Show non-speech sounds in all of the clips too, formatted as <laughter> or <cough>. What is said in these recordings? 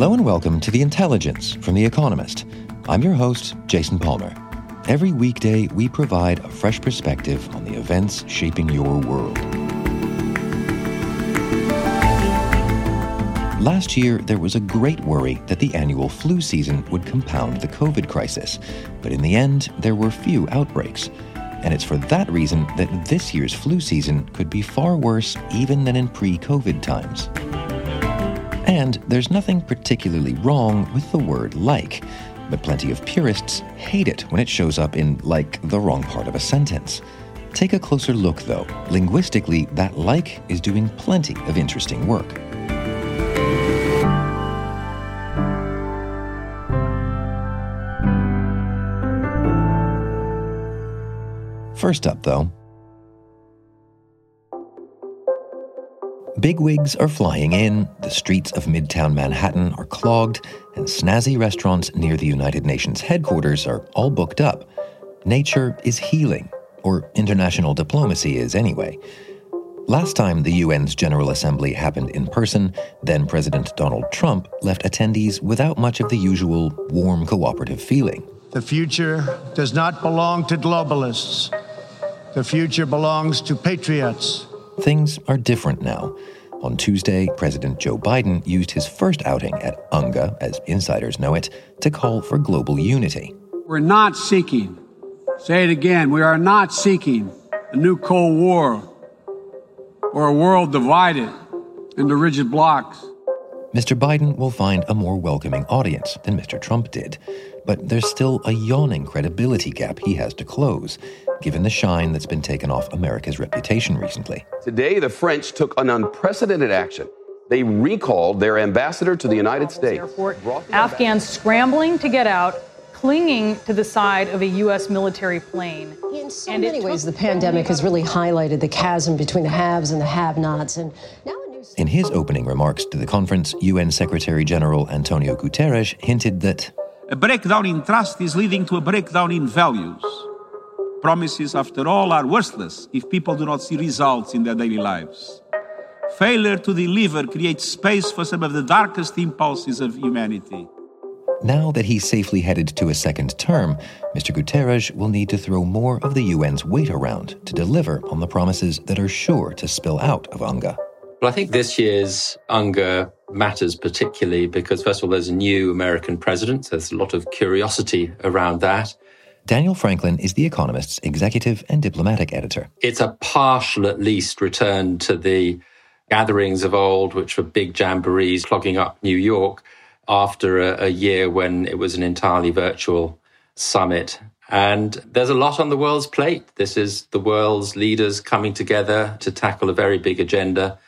Hello and welcome to The Intelligence from The Economist. I'm your host, Jason Palmer. Every weekday, we provide a fresh perspective on the events shaping your world. Last year, there was a great worry that the annual flu season would compound the COVID crisis, but in the end, there were few outbreaks. And it's for that reason that this year's flu season could be far worse even than in pre COVID times. And there's nothing particularly wrong with the word like, but plenty of purists hate it when it shows up in, like, the wrong part of a sentence. Take a closer look, though. Linguistically, that like is doing plenty of interesting work. First up, though, Bigwigs are flying in, the streets of midtown Manhattan are clogged, and snazzy restaurants near the United Nations headquarters are all booked up. Nature is healing, or international diplomacy is anyway. Last time the UN's General Assembly happened in person, then President Donald Trump left attendees without much of the usual warm cooperative feeling. The future does not belong to globalists. The future belongs to patriots Things are different now. On Tuesday, President Joe Biden used his first outing at UNGA, as insiders know it, to call for global unity. We're not seeking, say it again, we are not seeking a new Cold War or a world divided into rigid blocs. Mr. Biden will find a more welcoming audience than Mr. Trump did, but there's still a yawning credibility gap he has to close given the shine that's been taken off America's reputation recently. Today, the French took an unprecedented action. They recalled their ambassador to the United States. Airport. Afghans scrambling to get out, clinging to the side of a U.S. military plane. In so and many ways, the pandemic has really highlighted the chasm between the haves and the have nots. And now in his opening remarks to the conference, UN Secretary General Antonio Guterres hinted that a breakdown in trust is leading to a breakdown in values. Promises, after all, are worthless if people do not see results in their daily lives. Failure to deliver creates space for some of the darkest impulses of humanity. Now that he's safely headed to a second term, Mr. Guterres will need to throw more of the UN's weight around to deliver on the promises that are sure to spill out of UNGA. Well, I think this year's UNGA matters particularly because, first of all, there's a new American president. There's a lot of curiosity around that. Daniel Franklin is The Economist's executive and diplomatic editor. It's a partial, at least, return to the gatherings of old, which were big jamborees clogging up New York after a, a year when it was an entirely virtual summit. And there's a lot on the world's plate. This is the world's leaders coming together to tackle a very big agenda.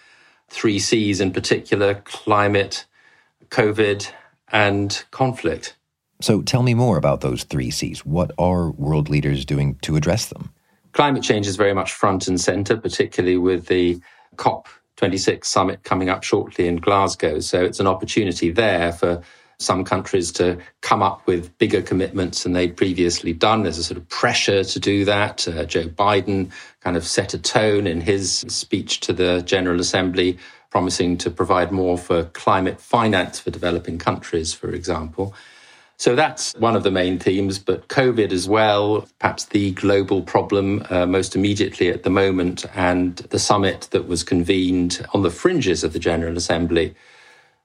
Three C's in particular climate, COVID, and conflict. So tell me more about those three C's. What are world leaders doing to address them? Climate change is very much front and center, particularly with the COP26 summit coming up shortly in Glasgow. So it's an opportunity there for some countries to come up with bigger commitments than they'd previously done. There's a sort of pressure to do that. Uh, Joe Biden kind of set a tone in his speech to the General Assembly, promising to provide more for climate finance for developing countries, for example. So that's one of the main themes, but COVID as well, perhaps the global problem uh, most immediately at the moment, and the summit that was convened on the fringes of the General Assembly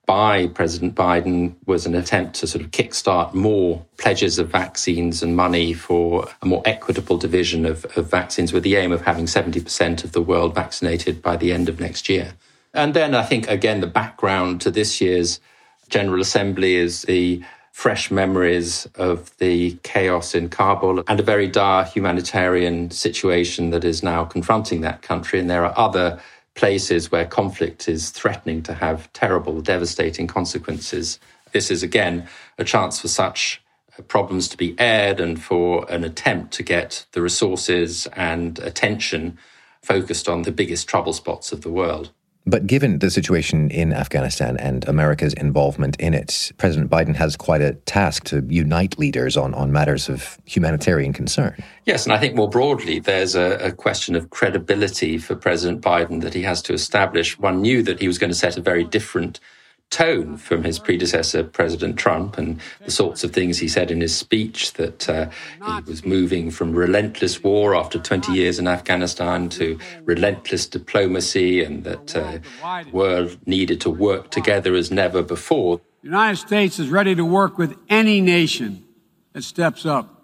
by President Biden was an attempt to sort of kickstart more pledges of vaccines and money for a more equitable division of, of vaccines with the aim of having 70% of the world vaccinated by the end of next year. And then I think, again, the background to this year's General Assembly is the fresh memories of the chaos in Kabul and a very dire humanitarian situation that is now confronting that country. And there are other places where conflict is threatening to have terrible, devastating consequences. This is, again, a chance for such problems to be aired and for an attempt to get the resources and attention focused on the biggest trouble spots of the world. But given the situation in Afghanistan and America's involvement in it, President Biden has quite a task to unite leaders on, on matters of humanitarian concern. Yes, and I think more broadly, there's a, a, question of credibility for President Biden that he has to establish. One knew that he was going to set a very different tone from his predecessor, President Trump, and the sorts of things he said in his speech that uh, he was moving from relentless war after 20 years in Afghanistan to relentless diplomacy and that uh, the world needed to work together as never before. The United States is ready to work with any nation that steps up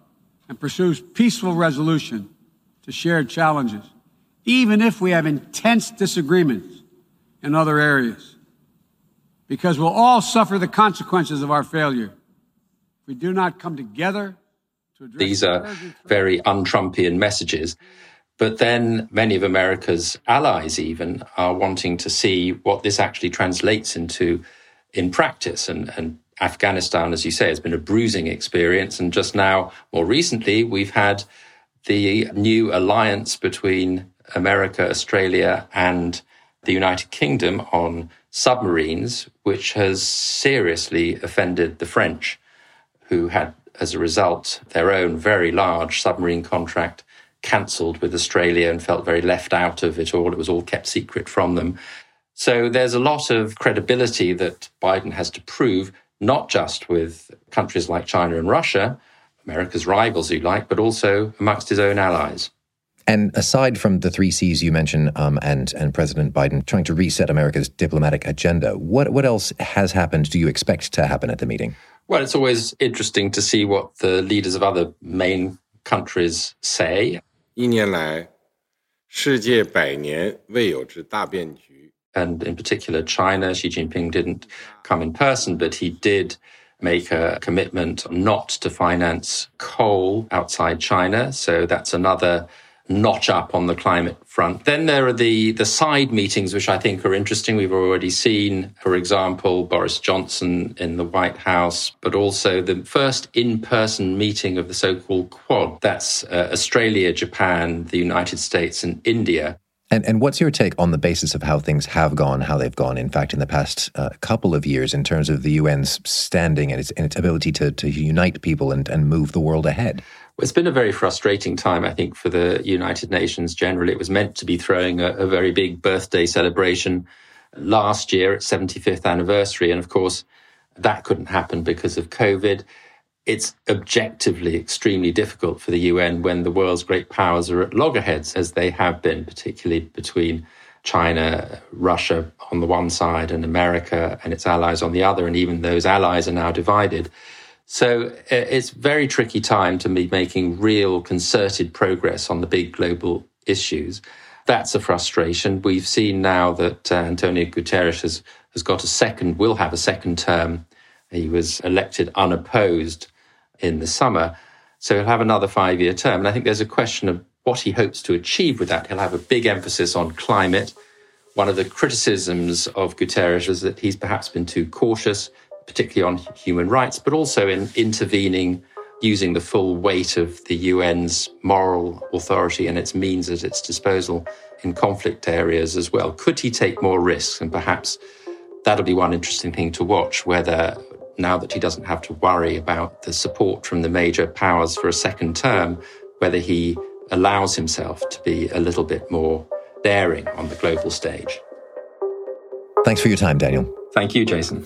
and pursues peaceful resolution to shared challenges, even if we have intense disagreements in other areas because we'll all suffer the consequences of our failure. If we do not come together to address These are very un-Trumpian messages. But then many of America's allies even are wanting to see what this actually translates into in practice. And, and Afghanistan, as you say, has been a bruising experience. And just now, more recently, we've had the new alliance between America, Australia, and the United Kingdom on submarines, which has seriously offended the French, who had, as a result, their own very large submarine contract cancelled with Australia and felt very left out of it all. It was all kept secret from them. So there's a lot of credibility that Biden has to prove, not just with countries like China and Russia, America's rivals, you like, but also amongst his own allies. And aside from the three C's you mentioned, um, and and President Biden trying to reset America's diplomatic agenda, what what else has happened? Do you expect to happen at the meeting? Well, it's always interesting to see what the leaders of other main countries say. 一年来，世界百年未有之大变局。And in particular, China, Xi Jinping didn't come in person, but he did make a commitment not to finance coal outside China. So that's another notch up on the climate front. Then there are the, the side meetings, which I think are interesting. We've already seen, for example, Boris Johnson in the White House, but also the first in person meeting of the so called Quad. That's uh, Australia, Japan, the United States, and India. And, and what's your take on the basis of how things have gone, how they've gone, in fact, in the past uh, couple of years in terms of the UN's standing and its, and its ability to, to unite people and, and move the world ahead? It's been a very frustrating time, I think, for the United Nations generally. It was meant to be throwing a, a very big birthday celebration last year, its 75th anniversary. And of course, that couldn't happen because of COVID. It's objectively extremely difficult for the UN when the world's great powers are at loggerheads, as they have been, particularly between China, Russia on the one side, and America and its allies on the other. And even those allies are now divided. So uh, it's very tricky time to be making real concerted progress on the big global issues. That's a frustration. We've seen now that uh, Antonio Guterres has, has got a second, will have a second term. He was elected unopposed in the summer. So he'll have another five year term. And I think there's a question of what he hopes to achieve with that. He'll have a big emphasis on climate. One of the criticisms of Guterres is that he's perhaps been too cautious particularly on human rights, but also in intervening using the full weight of the UN's moral authority and its means at its disposal in conflict areas as well. Could he take more risks? And perhaps that'll be one interesting thing to watch whether now that he doesn't have to worry about the support from the major powers for a second term, whether he allows himself to be a little bit more daring on the global stage. Thanks for your time, Daniel. Thank you, Jason.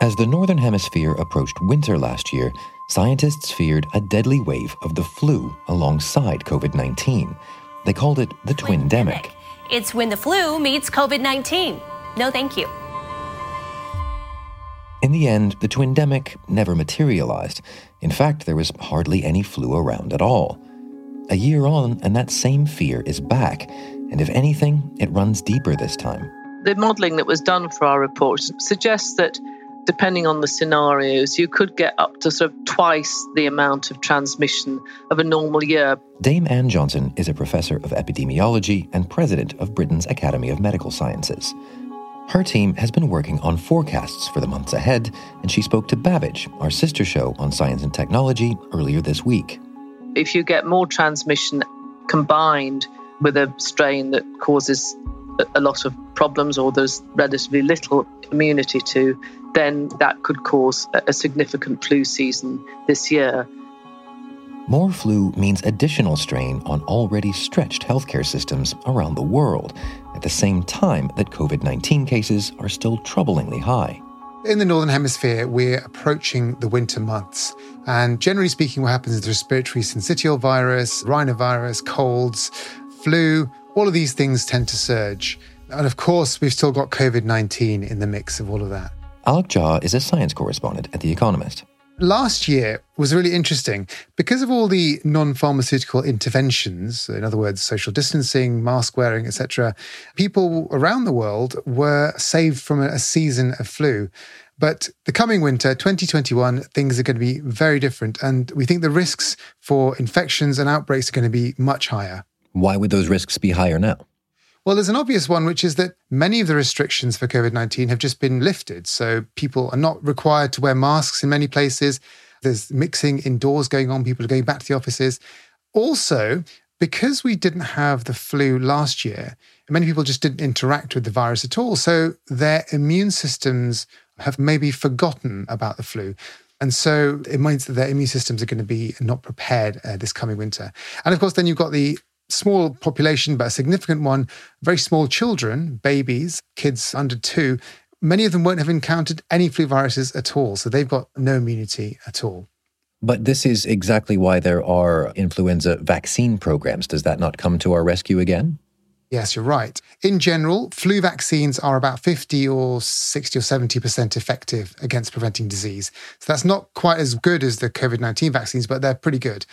As the Northern Hemisphere approached winter last year, scientists feared a deadly wave of the flu alongside COVID 19. They called it the twindemic. It's when the flu meets COVID 19. No, thank you. In the end, the twindemic never materialized. In fact, there was hardly any flu around at all. A year on, and that same fear is back. And if anything, it runs deeper this time. The modelling that was done for our report suggests that depending on the scenarios, you could get up to sort of twice the amount of transmission of a normal year. Dame Anne Johnson is a professor of epidemiology and president of Britain's Academy of Medical Sciences. Her team has been working on forecasts for the months ahead, and she spoke to Babbage, our sister show on science and technology, earlier this week. If you get more transmission combined with a strain that causes a lot of problems or there's relatively little immunity to, then that could cause a significant flu season this year. More flu means additional strain on already stretched healthcare systems around the world, at the same time that COVID 19 cases are still troublingly high. In the Northern Hemisphere, we're approaching the winter months. And generally speaking, what happens is the respiratory syncytial virus, rhinovirus, colds, flu, all of these things tend to surge. And of course, we've still got COVID 19 in the mix of all of that. Alok Jha is a science correspondent at The Economist. Last year was really interesting because of all the non pharmaceutical interventions, in other words, social distancing, mask wearing, etc. People around the world were saved from a season of flu. But the coming winter, 2021, things are going to be very different. And we think the risks for infections and outbreaks are going to be much higher. Why would those risks be higher now? Well, there's an obvious one, which is that many of the restrictions for COVID 19 have just been lifted. So people are not required to wear masks in many places. There's mixing indoors going on. People are going back to the offices. Also, because we didn't have the flu last year, many people just didn't interact with the virus at all. So their immune systems have maybe forgotten about the flu. And so it means that their immune systems are going to be not prepared uh, this coming winter. And of course, then you've got the small population, but a significant one, very small children, babies, kids under two, many of them won't have encountered any flu viruses at all. So they've got no immunity at all. But this is exactly why there are influenza vaccine programs. Does that not come to our rescue again? Yes, you're right. In general, flu vaccines are about 50 or 60 or 70% effective against preventing disease. So that's not quite as good as the COVID 19 vaccines, but they're pretty good.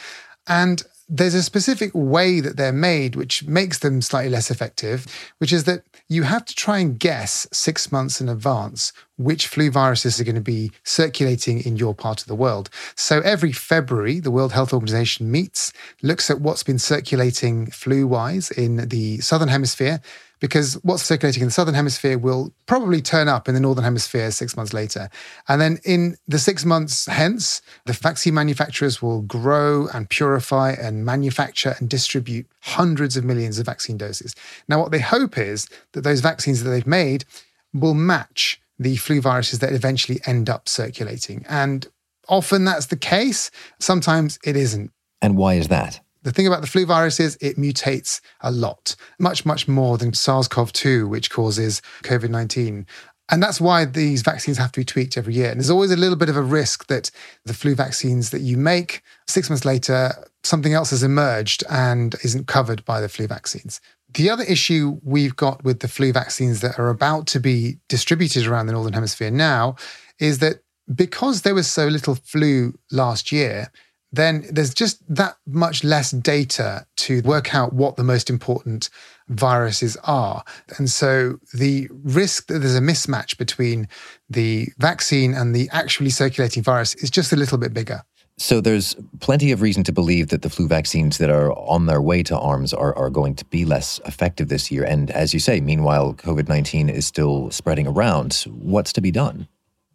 And there's a specific way that they're made which makes them slightly less effective, which is that you have to try and guess six months in advance which flu viruses are going to be circulating in your part of the world. So every February, the World Health Organization meets, looks at what's been circulating flu wise in the Southern Hemisphere, because what's circulating in the southern hemisphere will probably turn up in the northern hemisphere six months later. And then in the six months hence, the vaccine manufacturers will grow and purify and manufacture and distribute hundreds of millions of vaccine doses. Now, what they hope is that those vaccines that they've made will match the flu viruses that eventually end up circulating. And often that's the case. Sometimes it isn't. And why is that? The thing about the flu virus is it mutates a lot, much, much more than SARS CoV 2, which causes COVID 19. And that's why these vaccines have to be tweaked every year. And there's always a little bit of a risk that the flu vaccines that you make, six months later, something else has emerged and isn't covered by the flu vaccines. The other issue we've got with the flu vaccines that are about to be distributed around the Northern Hemisphere now is that because there was so little flu last year, then there's just that much less data to work out what the most important viruses are. And so the risk that there's a mismatch between the vaccine and the actually circulating virus is just a little bit bigger. So there's plenty of reason to believe that the flu vaccines that are on their way to arms are, are going to be less effective this year. And as you say, meanwhile, COVID 19 is still spreading around. What's to be done?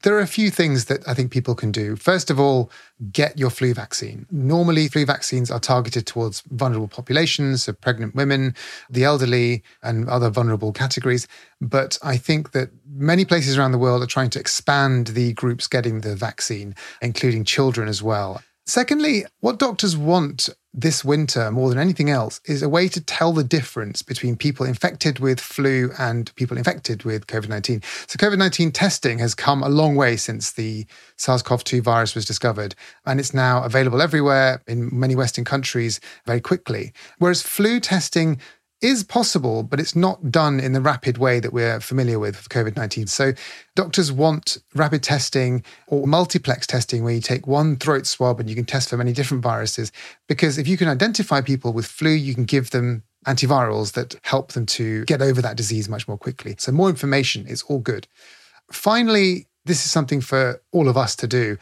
There are a few things that I think people can do. First of all, get your flu vaccine. Normally, flu vaccines are targeted towards vulnerable populations, so pregnant women, the elderly, and other vulnerable categories. But I think that many places around the world are trying to expand the groups getting the vaccine, including children as well. Secondly, what doctors want this winter, more than anything else, is a way to tell the difference between people infected with flu and people infected with COVID 19. So, COVID 19 testing has come a long way since the SARS CoV 2 virus was discovered, and it's now available everywhere in many Western countries very quickly. Whereas flu testing is possible, but it's not done in the rapid way that we're familiar with with COVID 19. So, doctors want rapid testing or multiplex testing, where you take one throat swab and you can test for many different viruses. Because if you can identify people with flu, you can give them antivirals that help them to get over that disease much more quickly. So, more information is all good. Finally, this is something for all of us to do.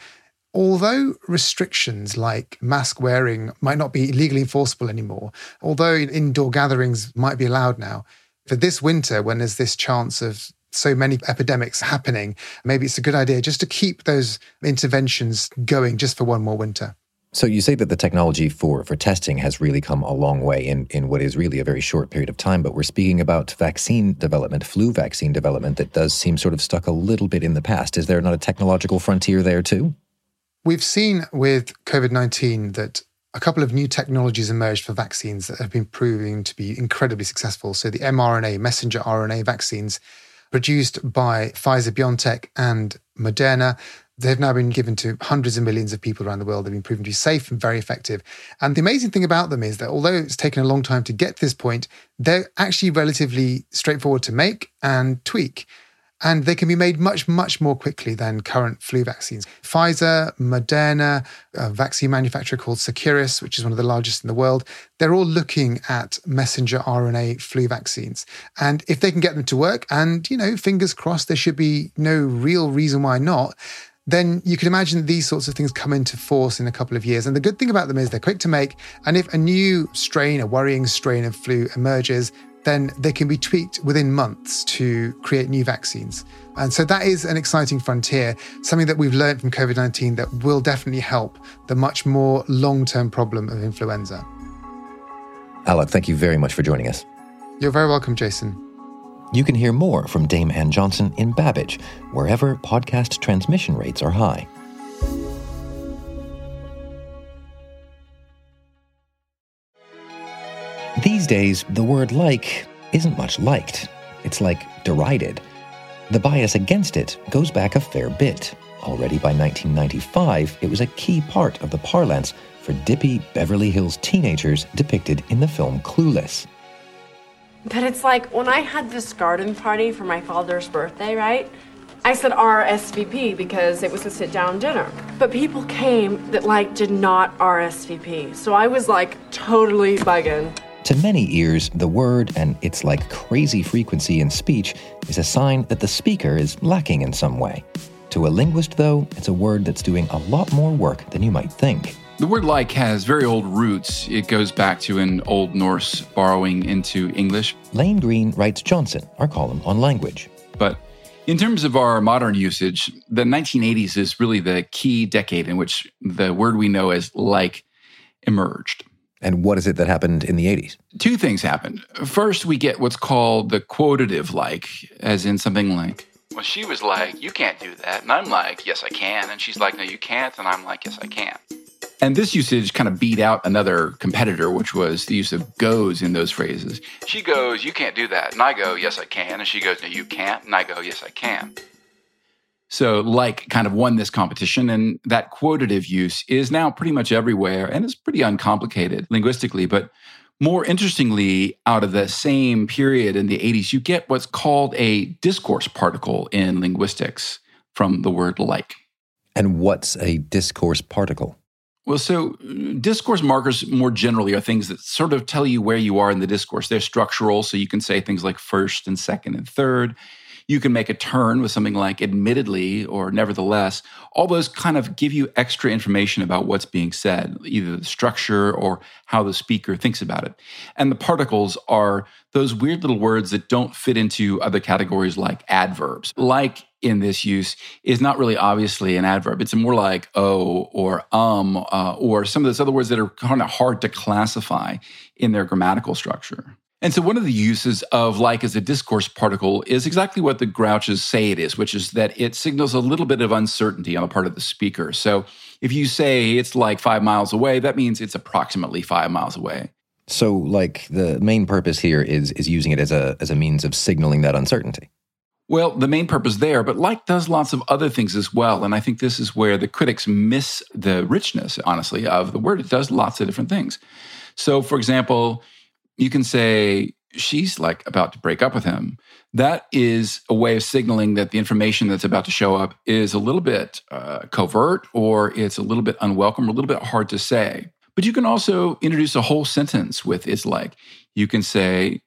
Although restrictions like mask wearing might not be legally enforceable anymore, although indoor gatherings might be allowed now, for this winter, when there's this chance of so many epidemics happening, maybe it's a good idea just to keep those interventions going just for one more winter. So you say that the technology for, for testing has really come a long way in, in what is really a very short period of time, but we're speaking about vaccine development, flu vaccine development that does seem sort of stuck a little bit in the past. Is there not a technological frontier there too? We've seen with COVID 19 that a couple of new technologies emerged for vaccines that have been proving to be incredibly successful. So, the mRNA, messenger RNA vaccines produced by Pfizer BioNTech and Moderna. They've now been given to hundreds of millions of people around the world. They've been proven to be safe and very effective. And the amazing thing about them is that although it's taken a long time to get to this point, they're actually relatively straightforward to make and tweak and they can be made much, much more quickly than current flu vaccines. Pfizer, Moderna, a vaccine manufacturer called Seqirus, which is one of the largest in the world, they're all looking at messenger RNA flu vaccines. And if they can get them to work, and, you know, fingers crossed, there should be no real reason why not, then you can imagine these sorts of things come into force in a couple of years. And the good thing about them is they're quick to make. And if a new strain, a worrying strain of flu emerges, then they can be tweaked within months to create new vaccines. And so that is an exciting frontier, something that we've learned from COVID 19 that will definitely help the much more long term problem of influenza. Alok, thank you very much for joining us. You're very welcome, Jason. You can hear more from Dame Anne Johnson in Babbage, wherever podcast transmission rates are high. These days, the word like isn't much liked. It's like derided. The bias against it goes back a fair bit. Already by 1995, it was a key part of the parlance for dippy Beverly Hills teenagers depicted in the film Clueless. But it's like when I had this garden party for my father's birthday, right? I said RSVP because it was a sit down dinner. But people came that like did not RSVP. So I was like totally bugging. To many ears, the word and its like crazy frequency in speech is a sign that the speaker is lacking in some way. To a linguist, though, it's a word that's doing a lot more work than you might think. The word like has very old roots. It goes back to an Old Norse borrowing into English. Lane Greene writes Johnson, our column on language. But in terms of our modern usage, the 1980s is really the key decade in which the word we know as like emerged. And what is it that happened in the 80s? Two things happened. First, we get what's called the quotative like, as in something like, well, she was like, you can't do that. And I'm like, yes, I can. And she's like, no, you can't. And I'm like, yes, I can. And this usage kind of beat out another competitor, which was the use of goes in those phrases. She goes, you can't do that. And I go, yes, I can. And she goes, no, you can't. And I go, yes, I can. So, like, kind of won this competition, and that quotative use is now pretty much everywhere, and it's pretty uncomplicated linguistically. But more interestingly, out of the same period in the 80s, you get what's called a discourse particle in linguistics from the word like. And what's a discourse particle? Well, so discourse markers more generally are things that sort of tell you where you are in the discourse. They're structural, so you can say things like first and second and third. You can make a turn with something like admittedly or nevertheless. All those kind of give you extra information about what's being said, either the structure or how the speaker thinks about it. And the particles are those weird little words that don't fit into other categories like adverbs. Like in this use is not really obviously an adverb. It's more like oh or um uh, or some of those other words that are kind of hard to classify in their grammatical structure. And so, one of the uses of like as a discourse particle is exactly what the Grouches say it is, which is that it signals a little bit of uncertainty on the part of the speaker. So, if you say it's like five miles away, that means it's approximately five miles away. So, like the main purpose here is is using it as a as a means of signaling that uncertainty. Well, the main purpose there, but like does lots of other things as well. And I think this is where the critics miss the richness, honestly, of the word. It does lots of different things. So, for example, you can say, she's like about to break up with him. That is a way of signaling that the information that's about to show up is a little bit uh, covert or it's a little bit unwelcome or a little bit hard to say. But you can also introduce a whole sentence with is like, you can say,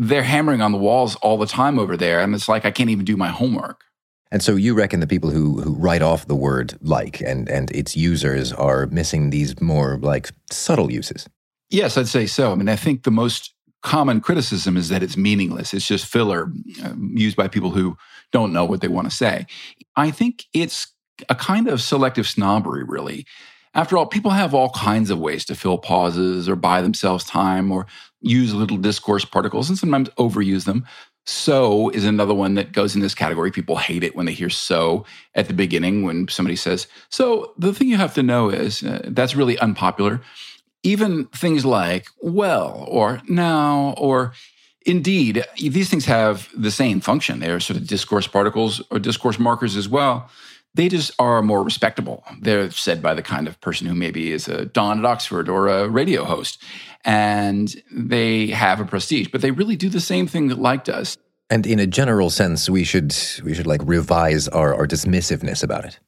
they're hammering on the walls all the time over there. And it's like, I can't even do my homework. And so you reckon the people who, who write off the word like and, and its users are missing these more like subtle uses? Yes, I'd say so. I mean, I think the most common criticism is that it's meaningless. It's just filler uh, used by people who don't know what they want to say. I think it's a kind of selective snobbery, really. After all, people have all kinds of ways to fill pauses or buy themselves time or use little discourse particles and sometimes overuse them. So is another one that goes in this category. People hate it when they hear so at the beginning when somebody says, So the thing you have to know is uh, that's really unpopular. Even things like well or now or indeed, these things have the same function. They're sort of discourse particles or discourse markers as well they just are more respectable. They're said by the kind of person who maybe is a Don at Oxford or a radio host, and they have a prestige, but they really do the same thing that like does. And in a general sense, we should we should like revise our, our dismissiveness about it.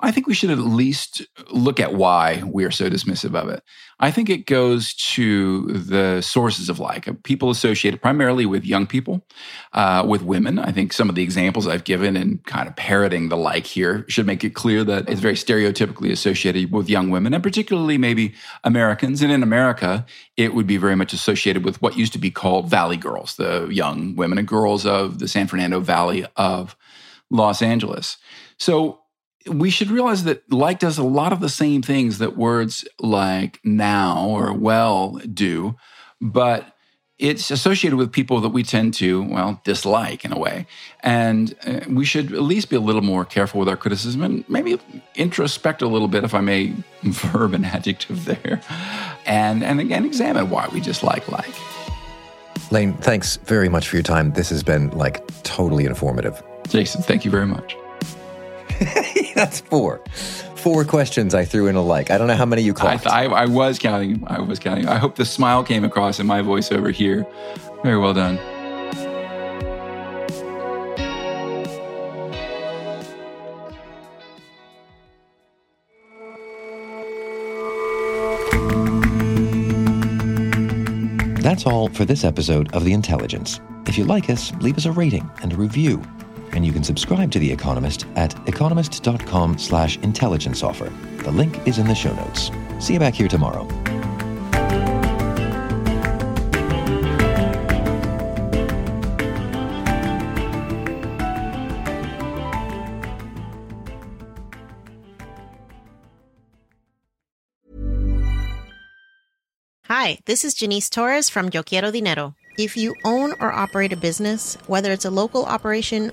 I think we should at least look at why we are so dismissive of it. I think it goes to the sources of like people associated primarily with young people, uh, with women. I think some of the examples I've given and kind of parroting the like here should make it clear that it's very stereotypically associated with young women and particularly maybe Americans. And in America, it would be very much associated with what used to be called Valley girls, the young women and girls of the San Fernando Valley of Los Angeles. So we should realize that like does a lot of the same things that words like now or well do, but it's associated with people that we tend to, well, dislike in a way. And uh, we should at least be a little more careful with our criticism and maybe introspect a little bit, if I may <laughs> verb an adjective there, and, and again, examine why we dislike like. Lane, thanks very much for your time. This has been like totally informative. Jason, thank you very much. <laughs> That's four. Four questions I threw in a like. I don't know how many you caught. I, I, I was counting. I was counting. I hope the smile came across in my voice over here. Very well done. That's all for this episode of The Intelligence. If you like us, leave us a rating and a review and you can subscribe to The Economist at economist.com slash intelligence offer. The link is in the show notes. See you back here tomorrow. Hi, this is Janice Torres from Yo Quiero Dinero. If you own or operate a business, whether it's a local operation